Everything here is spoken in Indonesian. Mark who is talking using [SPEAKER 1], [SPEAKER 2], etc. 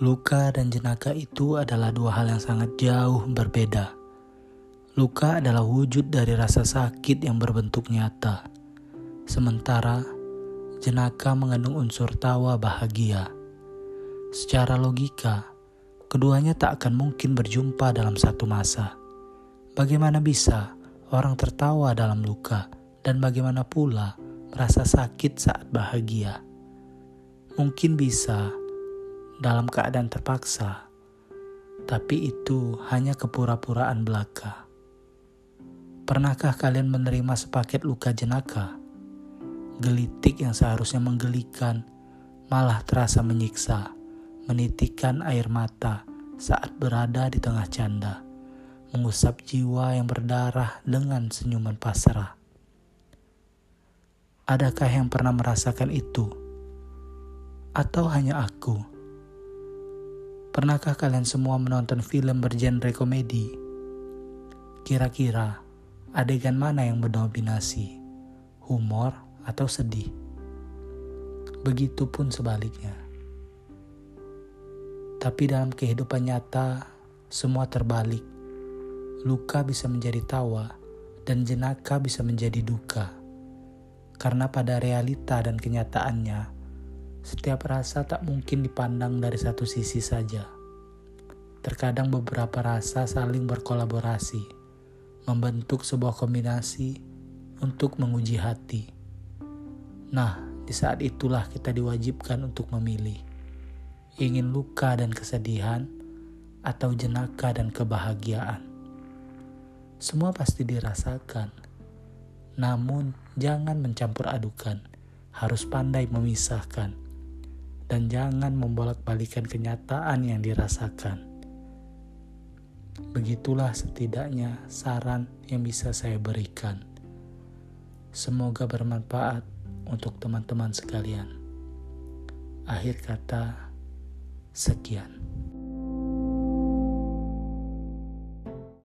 [SPEAKER 1] Luka dan jenaka itu adalah dua hal yang sangat jauh berbeda. Luka adalah wujud dari rasa sakit yang berbentuk nyata, sementara jenaka mengandung unsur tawa bahagia. Secara logika, keduanya tak akan mungkin berjumpa dalam satu masa. Bagaimana bisa orang tertawa dalam luka, dan bagaimana pula merasa sakit saat bahagia? Mungkin bisa dalam keadaan terpaksa, tapi itu hanya kepura-puraan belaka. Pernahkah kalian menerima sepaket luka jenaka? Gelitik yang seharusnya menggelikan malah terasa menyiksa, menitikan air mata saat berada di tengah canda, mengusap jiwa yang berdarah dengan senyuman pasrah. Adakah yang pernah merasakan itu? Atau hanya aku? Pernahkah kalian semua menonton film bergenre komedi? Kira-kira adegan mana yang mendominasi? Humor atau sedih? Begitupun sebaliknya. Tapi dalam kehidupan nyata, semua terbalik. Luka bisa menjadi tawa, dan jenaka bisa menjadi duka. Karena pada realita dan kenyataannya, setiap rasa tak mungkin dipandang dari satu sisi saja. Terkadang beberapa rasa saling berkolaborasi membentuk sebuah kombinasi untuk menguji hati. Nah, di saat itulah kita diwajibkan untuk memilih. Ingin luka dan kesedihan atau jenaka dan kebahagiaan. Semua pasti dirasakan. Namun, jangan mencampur adukan. Harus pandai memisahkan. Dan jangan membolak-balikan kenyataan yang dirasakan Begitulah setidaknya saran yang bisa saya berikan. Semoga bermanfaat untuk teman-teman sekalian. Akhir kata, sekian.